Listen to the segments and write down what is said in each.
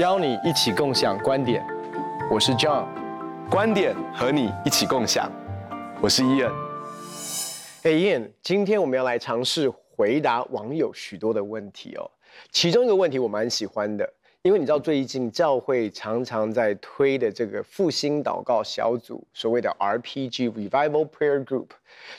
邀你一起共享观点，我是 John，观点和你一起共享，我是 Ian。Hey Ian，今天我们要来尝试回答网友许多的问题哦。其中一个问题我蛮喜欢的。因为你知道最近教会常常在推的这个复兴祷告小组，所谓的 RPG Revival Prayer Group，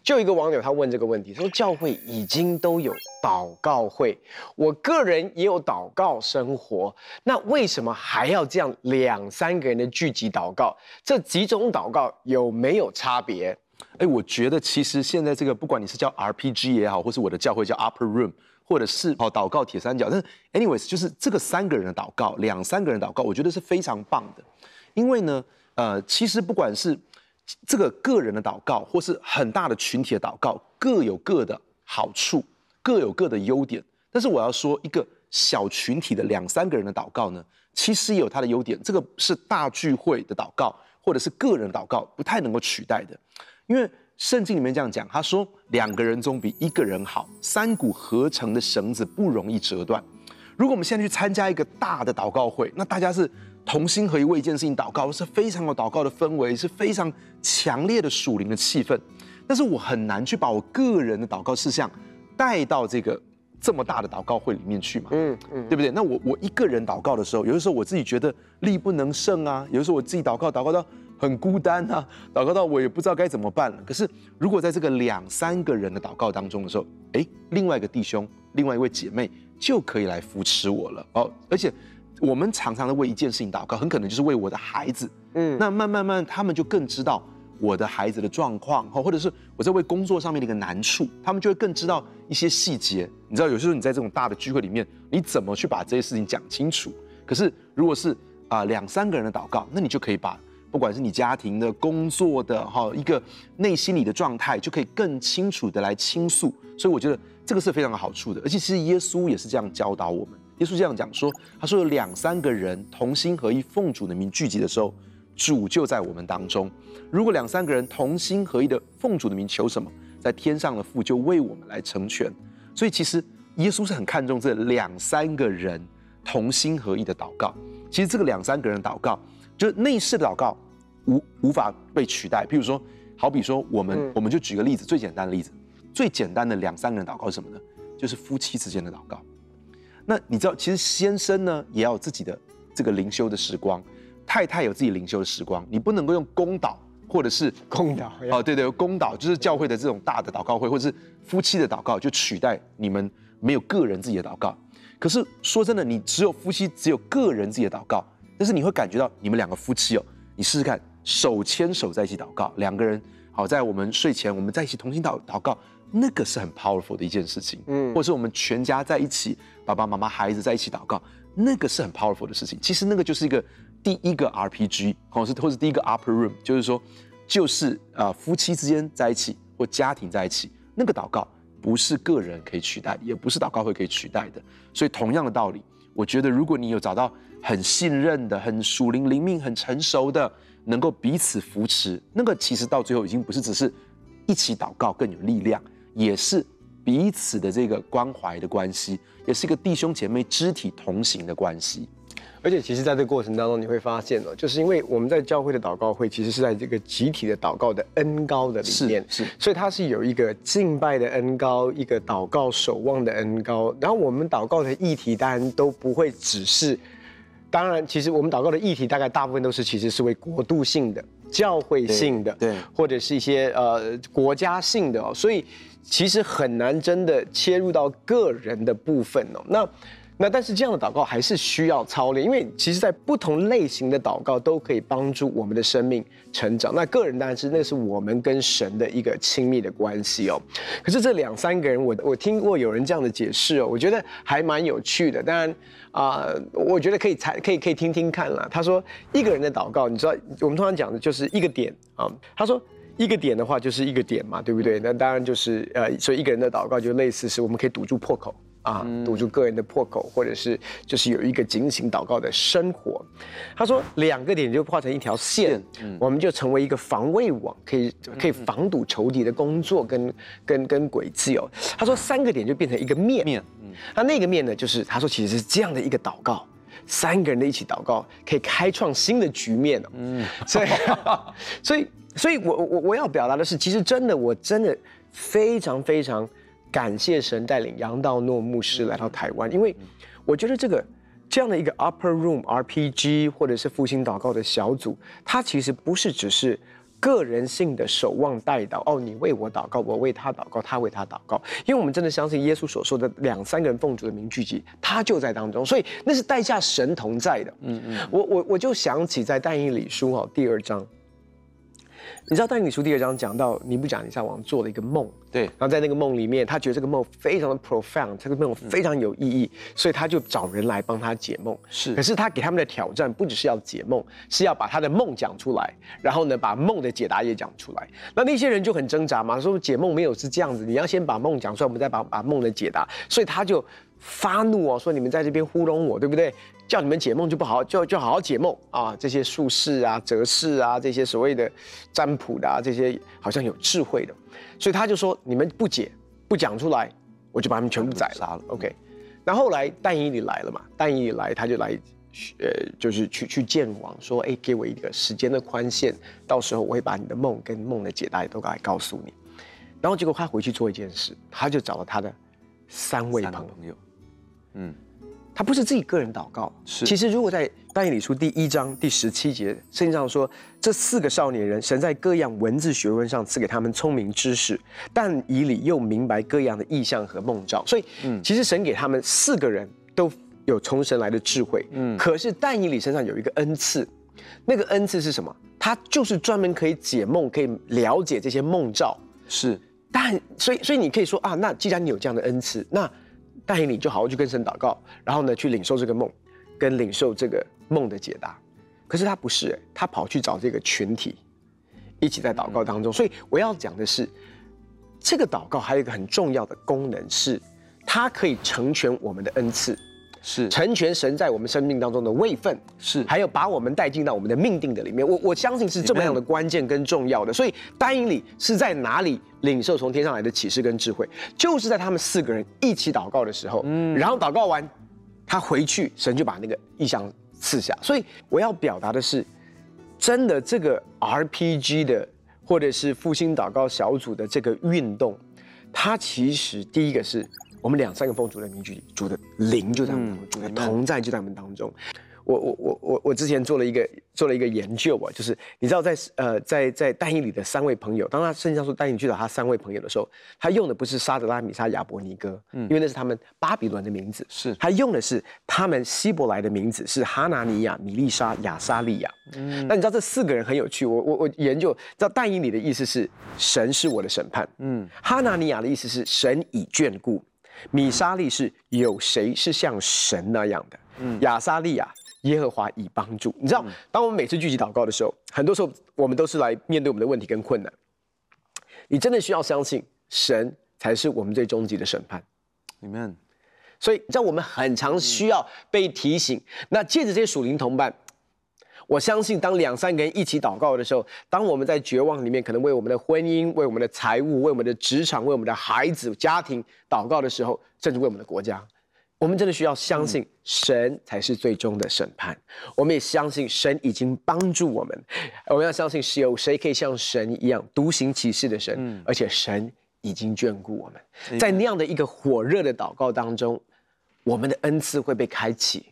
就有一个网友他问这个问题，说教会已经都有祷告会，我个人也有祷告生活，那为什么还要这样两三个人的聚集祷告？这几种祷告有没有差别？哎，我觉得其实现在这个不管你是叫 RPG 也好，或是我的教会叫 Upper Room。或者是哦，祷告铁三角，但是 anyways 就是这个三个人的祷告，两三个人祷告，我觉得是非常棒的，因为呢，呃，其实不管是这个个人的祷告，或是很大的群体的祷告，各有各的好处，各有各的优点。但是我要说，一个小群体的两三个人的祷告呢，其实也有它的优点。这个是大聚会的祷告，或者是个人祷告，不太能够取代的，因为。圣经里面这样讲，他说两个人总比一个人好，三股合成的绳子不容易折断。如果我们现在去参加一个大的祷告会，那大家是同心合一为一件事情祷告，是非常有祷告的氛围，是非常强烈的属灵的气氛。但是我很难去把我个人的祷告事项带到这个这么大的祷告会里面去嘛，嗯嗯，对不对？那我我一个人祷告的时候，有的时候我自己觉得力不能胜啊，有的时候我自己祷告祷告到。很孤单啊，祷告到我也不知道该怎么办了。可是如果在这个两三个人的祷告当中的时候，哎，另外一个弟兄，另外一位姐妹就可以来扶持我了哦。而且我们常常的为一件事情祷告，很可能就是为我的孩子。嗯，那慢慢慢，他们就更知道我的孩子的状况，或者是我在为工作上面的一个难处，他们就会更知道一些细节。你知道，有时候你在这种大的聚会里面，你怎么去把这些事情讲清楚？可是如果是啊、呃、两三个人的祷告，那你就可以把。不管是你家庭的、工作的，哈，一个内心里的状态，就可以更清楚的来倾诉。所以我觉得这个是非常有好处的。而且其实耶稣也是这样教导我们。耶稣这样讲说，他说有两三个人同心合一奉主的名聚集的时候，主就在我们当中。如果两三个人同心合一的奉主的名求什么，在天上的父就为我们来成全。所以其实耶稣是很看重这两三个人同心合一的祷告。其实这个两三个人祷告。就是内室的祷告无无法被取代。譬如说，好比说我们、嗯、我们就举个例子，最简单的例子，最简单的两三个人祷告是什么呢？就是夫妻之间的祷告。那你知道，其实先生呢也要有自己的这个灵修的时光，太太有自己灵修的时光。你不能够用公祷或者是公祷哦，对对，公祷就是教会的这种大的祷告会，或者是夫妻的祷告，就取代你们没有个人自己的祷告。可是说真的，你只有夫妻只有个人自己的祷告。但是你会感觉到你们两个夫妻哦，你试试看，手牵手在一起祷告，两个人好在我们睡前我们在一起同心祷祷告，那个是很 powerful 的一件事情，嗯，或者是我们全家在一起，爸爸妈妈孩子在一起祷告，那个是很 powerful 的事情。其实那个就是一个第一个 RPG，或是或是第一个 upper room，就是说，就是呃夫妻之间在一起或家庭在一起，那个祷告不是个人可以取代，也不是祷告会可以取代的。所以同样的道理，我觉得如果你有找到。很信任的、很属灵灵命、很成熟的，能够彼此扶持，那个其实到最后已经不是只是一起祷告更有力量，也是彼此的这个关怀的关系，也是一个弟兄姐妹肢体同行的关系。而且，其实在这个过程当中，你会发现哦，就是因为我们在教会的祷告会，其实是在这个集体的祷告的恩高的里面，是，是。所以它是有一个敬拜的恩高，一个祷告守望的恩高，然后我们祷告的议题当然都不会只是。当然，其实我们祷告的议题大概大部分都是其实是为国度性的、教会性的，对，对。或者是一些呃国家性的哦，所以其实很难真的切入到个人的部分哦。那。那但是这样的祷告还是需要操练，因为其实，在不同类型的祷告都可以帮助我们的生命成长。那个人当然是那是我们跟神的一个亲密的关系哦。可是这两三个人，我我听过有人这样的解释哦，我觉得还蛮有趣的。当然啊、我觉得可以猜，可以可以听听看啦。他说一个人的祷告，你知道我们通常讲的就是一个点啊。他说一个点的话就是一个点嘛，对不对？那当然就是呃，所以一个人的祷告就类似是我们可以堵住破口。啊，堵住个人的破口，或者是就是有一个警醒祷告的生活。他说两个点就画成一条线，嗯，我们就成为一个防卫网，可以可以防堵仇敌的工作跟跟跟诡计哦。他说三个点就变成一个面，面，嗯，那那个面呢，就是他说其实是这样的一个祷告，三个人的一起祷告可以开创新的局面哦。嗯，所以，所以，所以我我我要表达的是，其实真的，我真的非常非常感谢神带领杨道诺牧师来到台湾，因为我觉得这个这样的一个 Upper Room RPG 或者是复兴祷告的小组，它其实不是只是。个人性的守望代祷哦，你为我祷告，我为他祷告，他为他祷告，因为我们真的相信耶稣所说的两三个人奉主的名聚集，他就在当中，所以那是代下神同在的。嗯嗯，我我我就想起在但以理书哈第二章。你知道但以理书第二章讲到尼布甲尼撒王做了一个梦，对，然后在那个梦里面，他觉得这个梦非常的 profound，这个梦非常有意义，嗯、所以他就找人来帮他解梦。是，可是他给他们的挑战不只是要解梦，是要把他的梦讲出来，然后呢，把梦的解答也讲出来。那那些人就很挣扎嘛，说解梦没有是这样子，你要先把梦讲出来，我们再把把梦的解答。所以他就发怒哦，说你们在这边糊弄我，对不对？叫你们解梦就不好，就就好好解梦啊！这些术士啊、哲士啊，这些所谓的占卜的啊，这些好像有智慧的，所以他就说：你们不解、不讲出来，我就把他们全部宰了。杀了。OK，那后来但以理来了嘛？但以理来，他就来，呃，就是去去见王，说：哎，给我一个时间的宽限，到时候我会把你的梦跟梦的解答也都来告诉你。然后结果他回去做一件事，他就找了他的三位朋友，嗯。他不是自己个人祷告，是。其实如果在但以理书第一章第十七节，圣经上说，这四个少年人，神在各样文字学问上赐给他们聪明知识，但以理又明白各样的意象和梦兆，所以，嗯，其实神给他们四个人都有从神来的智慧，嗯。可是但以理身上有一个恩赐，那个恩赐是什么？他就是专门可以解梦，可以了解这些梦兆，是。但所以，所以你可以说啊，那既然你有这样的恩赐，那。但以理就好好去跟神祷告，然后呢，去领受这个梦，跟领受这个梦的解答。可是他不是，他跑去找这个群体，一起在祷告当中。所以我要讲的是，这个祷告还有一个很重要的功能是，它可以成全我们的恩赐。是成全神在我们生命当中的位分，是还有把我们带进到我们的命定的里面。我我相信是这么样的关键跟重要的。所以但以理是在哪里领受从天上来的启示跟智慧？就是在他们四个人一起祷告的时候，嗯，然后祷告完，他回去，神就把那个意象赐下。所以我要表达的是，真的这个 RPG 的或者是复兴祷告小组的这个运动，它其实第一个是。我们两三个奉主的名聚集，主的灵就在我们当中，主的同在就在我们当中。我我我我我之前做了一个做了一个研究啊，就是你知道在呃在在但以里的三位朋友，当他圣经上说但以理去找他三位朋友的时候，他用的不是沙德拉米沙亚伯尼哥，嗯，因为那是他们巴比伦的名字，是。他用的是他们希伯来的名字，是哈拿尼亚、米利沙、亚沙利亚。嗯，那你知道这四个人很有趣，我我我研究，知道但以理的意思是神是我的审判，嗯，哈拿尼亚的意思是神已眷顾。米沙利是有谁是像神那样的？嗯，亚撒利亚，耶和华已帮助。你知道，当我们每次聚集祷告的时候，很多时候我们都是来面对我们的问题跟困难。你真的需要相信，神才是我们最终极的审判。Amen。所以，让我们很常需要被提醒。那借着这些属灵同伴。我相信，当两三个人一起祷告的时候，当我们在绝望里面，可能为我们的婚姻、为我们的财务、为我们的职场、为我们的孩子、家庭祷告的时候，甚至为我们的国家，我们真的需要相信，神才是最终的审判。我们也相信，神已经帮助我们。我们要相信，是有谁可以像神一样独行其事的神，而且神已经眷顾我们。在那样的一个火热的祷告当中，我们的恩赐会被开启。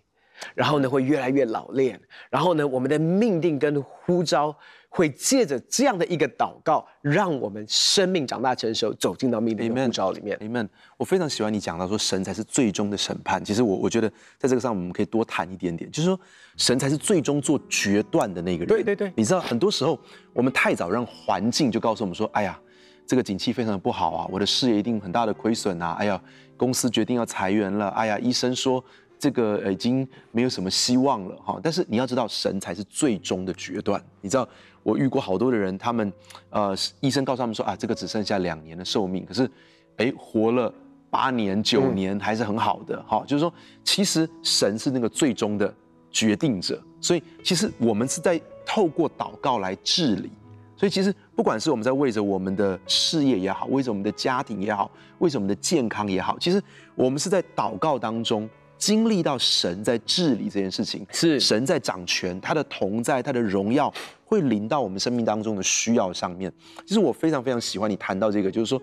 然后呢，会越来越老练。然后呢，我们的命定跟呼召会借着这样的一个祷告，让我们生命长大成熟，走进到命定的呼召里面。Amen。我非常喜欢你讲到说，神才是最终的审判。其实我我觉得在这个上，我们可以多谈一点点，就是说，神才是最终做决断的那个人。对对对。你知道，很多时候我们太早让环境就告诉我们说，哎呀，这个景气非常的不好啊，我的事业一定很大的亏损啊，哎呀，公司决定要裁员了，哎呀，医生说。这个已经没有什么希望了哈，但是你要知道，神才是最终的决断。你知道，我遇过好多的人，他们呃，医生告诉他们说啊，这个只剩下两年的寿命，可是，哎，活了八年九年还是很好的哈。就是说，其实神是那个最终的决定者，所以其实我们是在透过祷告来治理。所以其实不管是我们在为着我们的事业也好，为着我们的家庭也好，为着我们的健康也好，其实我们是在祷告当中。经历到神在治理这件事情，是神在掌权，他的同在，他的荣耀会临到我们生命当中的需要上面。其实我非常非常喜欢你谈到这个，就是说。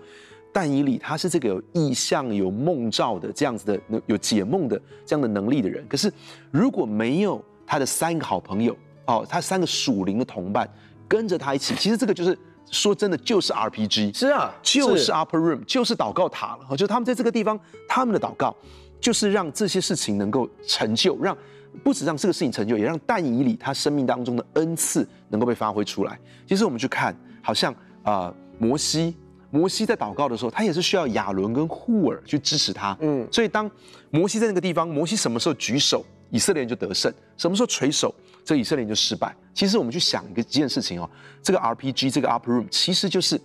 但以理他是这个有意象、有梦兆的这样子的，有解梦的这样的能力的人。可是如果没有他的三个好朋友哦，他三个属灵的同伴跟着他一起，其实这个就是说真的就是 RPG，是啊，就是 Upper Room，就是祷告塔了。就是他们在这个地方，他们的祷告就是让这些事情能够成就，让不止让这个事情成就，也让但以理他生命当中的恩赐能够被发挥出来。其实我们去看，好像啊、呃、摩西。摩西在祷告的时候，他也是需要亚伦跟户尔去支持他。嗯，所以当摩西在那个地方，摩西什么时候举手，以色列人就得胜；什么时候垂手，这以色列人就失败。其实我们去想一个一件事情哦，这个 RPG 这个 Upper Room 其实就是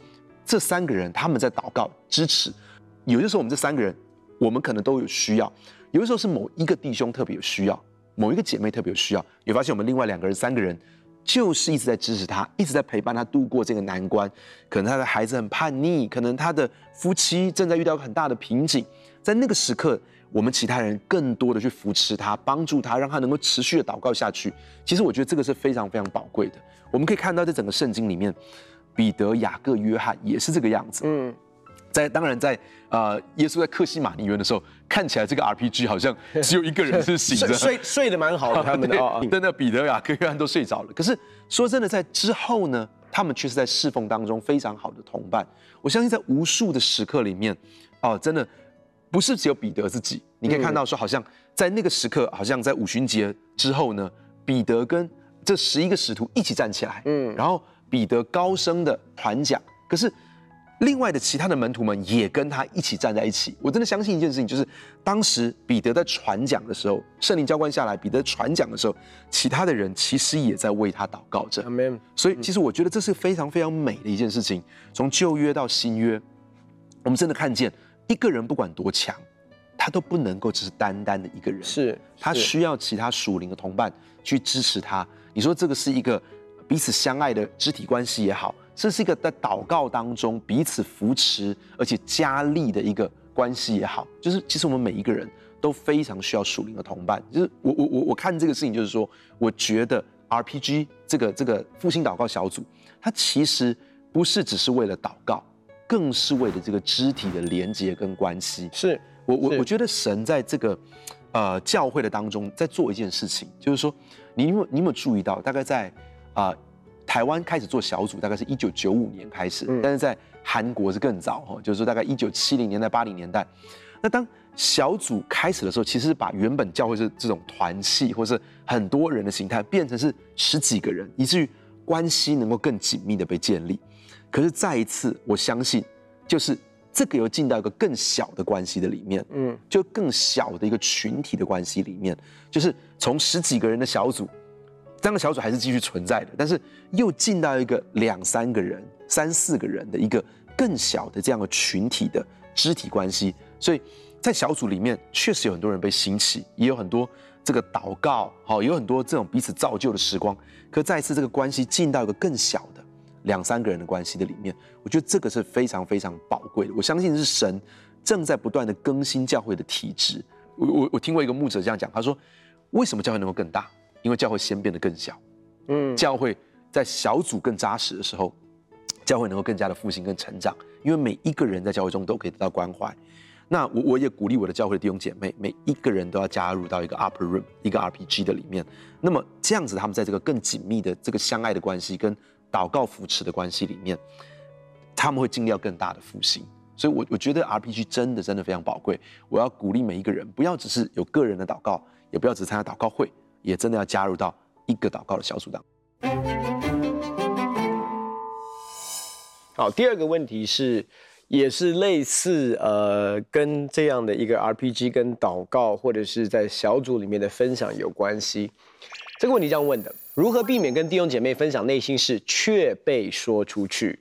这三个人他们在祷告支持。有的时候我们这三个人，我们可能都有需要；有的时候是某一个弟兄特别有需要，某一个姐妹特别有需要。你发现我们另外两个人、三个人。就是一直在支持他，一直在陪伴他度过这个难关。可能他的孩子很叛逆，可能他的夫妻正在遇到很大的瓶颈。在那个时刻，我们其他人更多的去扶持他，帮助他，让他能够持续的祷告下去。其实我觉得这个是非常非常宝贵的。我们可以看到，在整个圣经里面，彼得、雅各、约翰也是这个样子。嗯。在当然在，在呃，耶稣在克西马尼园的时候，看起来这个 RPG 好像只有一个人是醒着，睡睡得蛮好的，他们的哦，真的彼得啊，跟约翰都睡着了。可是说真的，在之后呢，他们却是在侍奉当中非常好的同伴。我相信在无数的时刻里面，哦，真的不是只有彼得自己。你可以看到说，好像在那个时刻，好像在五旬节之后呢，彼得跟这十一个使徒一起站起来，嗯，然后彼得高声的传讲，可是。另外的其他的门徒们也跟他一起站在一起。我真的相信一件事情，就是当时彼得在传讲的时候，圣灵浇灌下来，彼得传讲的时候，其他的人其实也在为他祷告着。所以，其实我觉得这是非常非常美的一件事情。从旧约到新约，我们真的看见一个人不管多强，他都不能够只是单单的一个人，是他需要其他属灵的同伴去支持他。你说这个是一个彼此相爱的肢体关系也好。这是一个在祷告当中彼此扶持而且加力的一个关系也好，就是其实我们每一个人都非常需要属灵的同伴。就是我我我我看这个事情，就是说，我觉得 RPG 这个这个复兴祷告小组，它其实不是只是为了祷告，更是为了这个肢体的连接跟关系。是我我我觉得神在这个呃教会的当中在做一件事情，就是说，你有没有你有没有注意到，大概在啊。呃台湾开始做小组，大概是一九九五年开始，但是在韩国是更早哈，就是说大概一九七零年代、八零年代。那当小组开始的时候，其实是把原本教会是这种团契或是很多人的形态，变成是十几个人，以至于关系能够更紧密的被建立。可是再一次，我相信，就是这个又进到一个更小的关系的里面，嗯，就更小的一个群体的关系里面，就是从十几个人的小组。这样的小组还是继续存在的，但是又进到一个两三个人、三四个人的一个更小的这样的群体的肢体关系。所以在小组里面，确实有很多人被兴起，也有很多这个祷告，好，有很多这种彼此造就的时光。可再次，这个关系进到一个更小的两三个人的关系的里面，我觉得这个是非常非常宝贵的。我相信是神正在不断的更新教会的体质。我我我听过一个牧者这样讲，他说：为什么教会能够更大？因为教会先变得更小，嗯，教会在小组更扎实的时候，教会能够更加的复兴跟成长。因为每一个人在教会中都可以得到关怀。那我我也鼓励我的教会的弟兄姐妹，每一个人都要加入到一个 Upper Room 一个 RPG 的里面。那么这样子，他们在这个更紧密的这个相爱的关系跟祷告扶持的关系里面，他们会经历到更大的复兴。所以我，我我觉得 RPG 真的真的非常宝贵。我要鼓励每一个人，不要只是有个人的祷告，也不要只参加祷告会。也真的要加入到一个祷告的小组当中。好，第二个问题是，也是类似呃，跟这样的一个 RPG 跟祷告或者是在小组里面的分享有关系。这个问题这样问的：如何避免跟弟兄姐妹分享内心事却被说出去？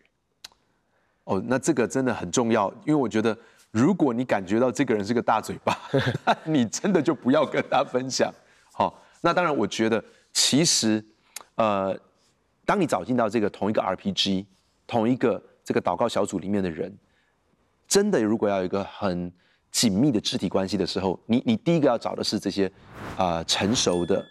哦，那这个真的很重要，因为我觉得，如果你感觉到这个人是个大嘴巴，你真的就不要跟他分享。好。那当然，我觉得其实，呃，当你找进到这个同一个 RPG、同一个这个祷告小组里面的人，真的如果要有一个很紧密的肢体关系的时候，你你第一个要找的是这些啊、呃、成熟的、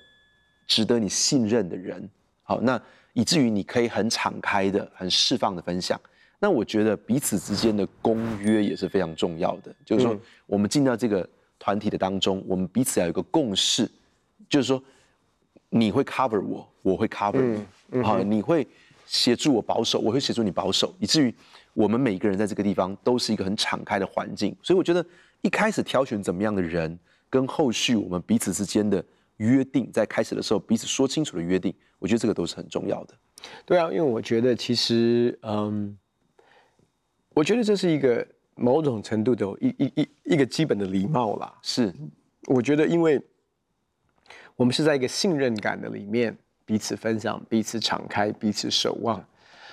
值得你信任的人。好，那以至于你可以很敞开的、很释放的分享。那我觉得彼此之间的公约也是非常重要的，就是说我们进到这个团体的当中，我们彼此要有一个共识，就是说你会 cover 我，我会 cover 你，好，你会协助我保守，我会协助你保守，以至于我们每一个人在这个地方都是一个很敞开的环境。所以我觉得一开始挑选怎么样的人，跟后续我们彼此之间的约定，在开始的时候彼此说清楚的约定，我觉得这个都是很重要的。对啊，因为我觉得其实嗯。我觉得这是一个某种程度的一一一一个基本的礼貌啦。是，我觉得因为我们是在一个信任感的里面彼此分享、彼此敞开、彼此守望。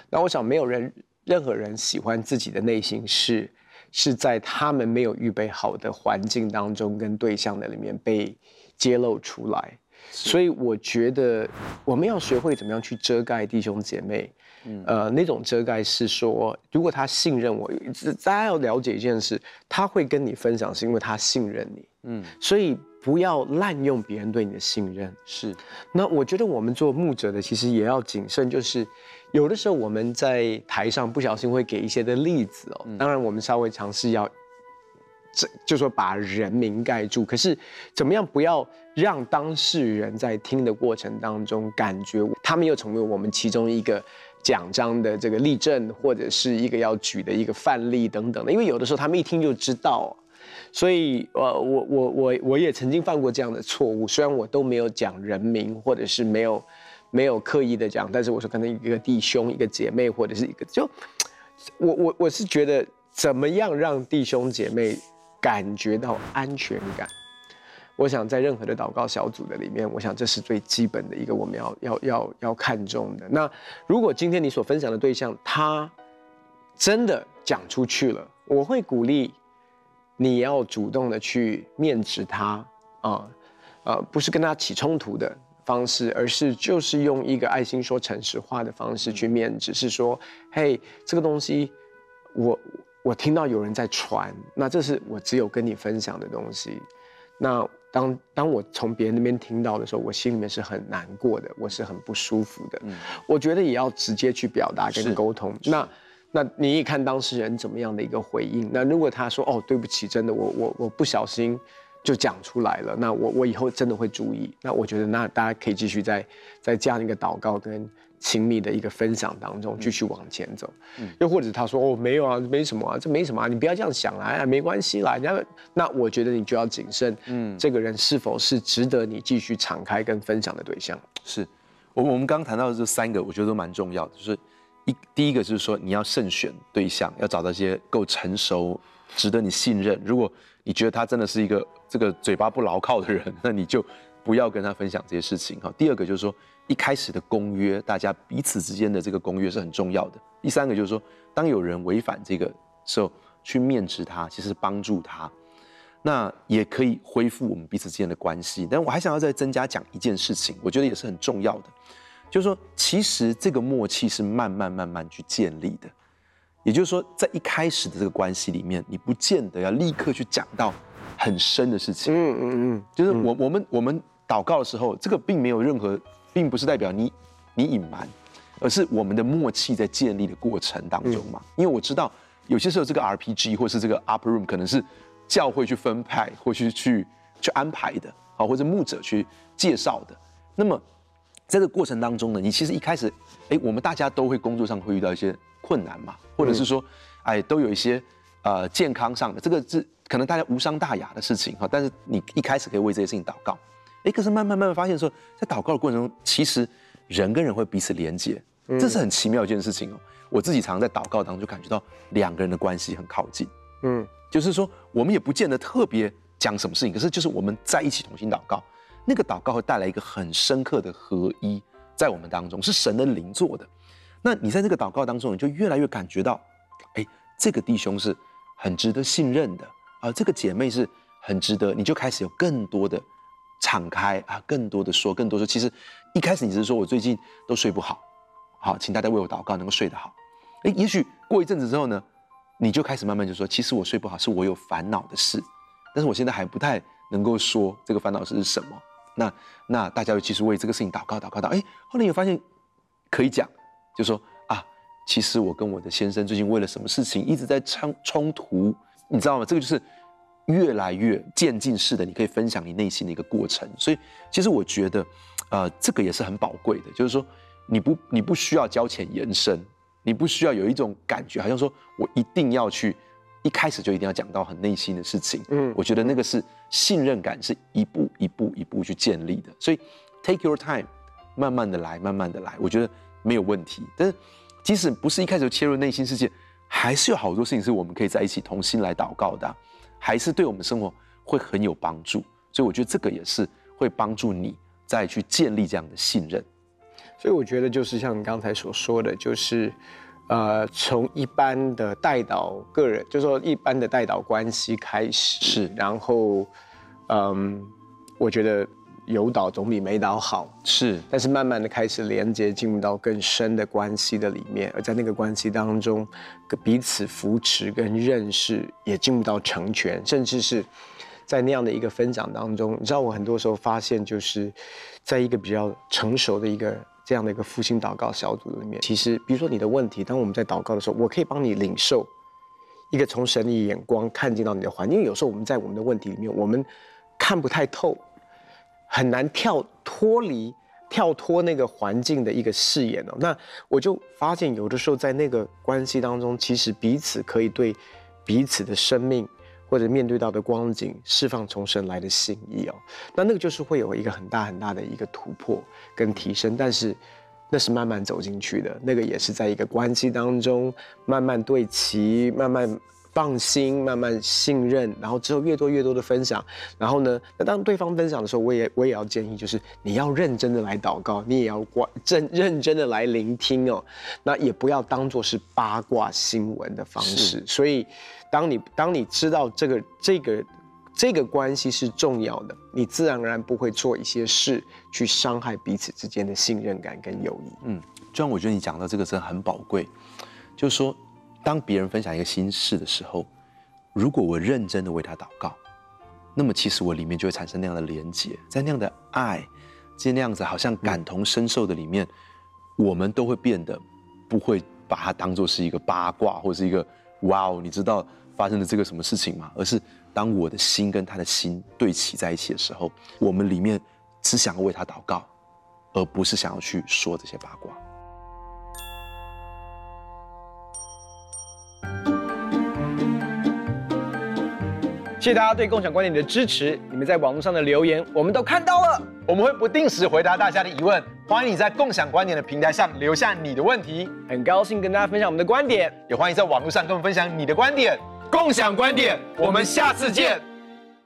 那我想没有人、任何人喜欢自己的内心是是在他们没有预备好的环境当中跟对象的里面被揭露出来。所以我觉得我们要学会怎么样去遮盖弟兄姐妹。呃，那种遮盖是说，如果他信任我，大家要了解一件事，他会跟你分享，是因为他信任你。嗯，所以不要滥用别人对你的信任。是，那我觉得我们做牧者的，其实也要谨慎，就是有的时候我们在台上不小心会给一些的例子哦。当然，我们稍微尝试要，这就说把人名盖住。可是怎么样不要让当事人在听的过程当中，感觉他们又成为我们其中一个。奖章的这个例证，或者是一个要举的一个范例等等的，因为有的时候他们一听就知道，所以呃，我我我我也曾经犯过这样的错误，虽然我都没有讲人名，或者是没有没有刻意的讲，但是我说可能一个弟兄、一个姐妹，或者是一个就我我我是觉得怎么样让弟兄姐妹感觉到安全感。我想在任何的祷告小组的里面，我想这是最基本的一个我们要要要要看重的。那如果今天你所分享的对象他真的讲出去了，我会鼓励你要主动的去面质他啊，呃，不是跟他起冲突的方式，而是就是用一个爱心说诚实话的方式去面质，是说，嘿，这个东西我我听到有人在传，那这是我只有跟你分享的东西，那。当当我从别人那边听到的时候，我心里面是很难过的，我是很不舒服的。嗯，我觉得也要直接去表达跟沟通。那那你也看当事人怎么样的一个回应。那如果他说哦，对不起，真的我我我不小心就讲出来了，那我我以后真的会注意。那我觉得那大家可以继续在在这样一个祷告跟。亲密的一个分享当中继续往前走，嗯，又或者他说哦，没有啊，没什么啊，这没什么啊，你不要这样想啊，哎，没关系啦，那那我觉得你就要谨慎，嗯，这个人是否是值得你继续敞开跟分享的对象？是，我我们刚刚谈到的这三个，我觉得都蛮重要的，就是一第一个就是说你要慎选对象，要找到一些够成熟、值得你信任。如果你觉得他真的是一个这个嘴巴不牢靠的人，那你就不要跟他分享这些事情哈。第二个就是说。一开始的公约，大家彼此之间的这个公约是很重要的。第三个就是说，当有人违反这个时候，去面质他，其实帮助他，那也可以恢复我们彼此之间的关系。但我还想要再增加讲一件事情，我觉得也是很重要的，就是说，其实这个默契是慢慢慢慢去建立的。也就是说，在一开始的这个关系里面，你不见得要立刻去讲到很深的事情。嗯嗯嗯，就是我我们我们祷告的时候，这个并没有任何。并不是代表你，你隐瞒，而是我们的默契在建立的过程当中嘛。因为我知道有些时候这个 RPG 或是这个 Upper Room 可能是教会去分派或去去去安排的，啊，或者牧者去介绍的。那么在这个过程当中呢，你其实一开始，哎，我们大家都会工作上会遇到一些困难嘛，或者是说，哎，都有一些呃健康上的，这个是可能大家无伤大雅的事情哈。但是你一开始可以为这些事情祷告。哎，可是慢慢慢慢发现说，在祷告的过程中，其实人跟人会彼此连接，这是很奇妙一件事情哦。我自己常常在祷告当中就感觉到两个人的关系很靠近，嗯，就是说我们也不见得特别讲什么事情，可是就是我们在一起同心祷告，那个祷告会带来一个很深刻的合一在我们当中，是神的灵做的。那你在这个祷告当中，你就越来越感觉到，哎，这个弟兄是很值得信任的啊，这个姐妹是很值得，你就开始有更多的。敞开啊，更多的说，更多说。其实一开始你只是说我最近都睡不好，好，请大家为我祷告，能够睡得好。诶，也许过一阵子之后呢，你就开始慢慢就说，其实我睡不好是我有烦恼的事，但是我现在还不太能够说这个烦恼是什么。那那大家就继续为这个事情祷告祷告祷。哎，后来又发现可以讲，就说啊，其实我跟我的先生最近为了什么事情一直在冲冲突，你知道吗？这个就是越来越渐进式的，你可以分享你内心的一个过程。所以其实我觉得，呃，这个也是很宝贵的，就是说你不你不需要交浅言深。你不需要有一种感觉，好像说我一定要去，一开始就一定要讲到很内心的事情。嗯，我觉得那个是信任感，是一步一步一步去建立的。所以，take your time，慢慢的来，慢慢的来，我觉得没有问题。但是，即使不是一开始就切入内心世界，还是有好多事情是我们可以在一起同心来祷告的，还是对我们生活会很有帮助。所以，我觉得这个也是会帮助你再去建立这样的信任。所以我觉得就是像你刚才所说的，就是，呃，从一般的代导个人，就是说一般的代导关系开始，是，然后，嗯，我觉得有导总比没导好，是，但是慢慢的开始连接，进入到更深的关系的里面，而在那个关系当中，彼此扶持跟认识，也进入到成全，甚至是。在那样的一个分享当中，你知道我很多时候发现，就是在一个比较成熟的一个这样的一个复兴祷告小组里面，其实比如说你的问题，当我们在祷告的时候，我可以帮你领受一个从神的眼光看见到你的环境，有时候我们在我们的问题里面，我们看不太透，很难跳脱离跳脱那个环境的一个视野哦。那我就发现有的时候在那个关系当中，其实彼此可以对彼此的生命。或者面对到的光景，释放重生来的心意哦，那那个就是会有一个很大很大的一个突破跟提升，但是那是慢慢走进去的，那个也是在一个关系当中慢慢对齐，慢慢放心，慢慢信任，然后之后越多越多的分享，然后呢，那当对方分享的时候，我也我也要建议，就是你要认真的来祷告，你也要关真认真的来聆听哦，那也不要当做是八卦新闻的方式，所以。当你当你知道这个这个这个关系是重要的，你自然而然不会做一些事去伤害彼此之间的信任感跟友谊。嗯，就像我觉得你讲到这个真的很宝贵，就是说，当别人分享一个心事的时候，如果我认真的为他祷告，那么其实我里面就会产生那样的连结，在那样的爱，在那样子好像感同身受的里面，我们都会变得不会把它当做是一个八卦或是一个。哇哦，你知道发生了这个什么事情吗？而是当我的心跟他的心对齐在一起的时候，我们里面只想要为他祷告，而不是想要去说这些八卦。谢谢大家对共享观点的支持，你们在网络上的留言我们都看到了，我们会不定时回答大家的疑问。欢迎你在共享观点的平台上留下你的问题，很高兴跟大家分享我们的观点，也欢迎在网络上跟我们分享你的观点。共享观点，我们下次见。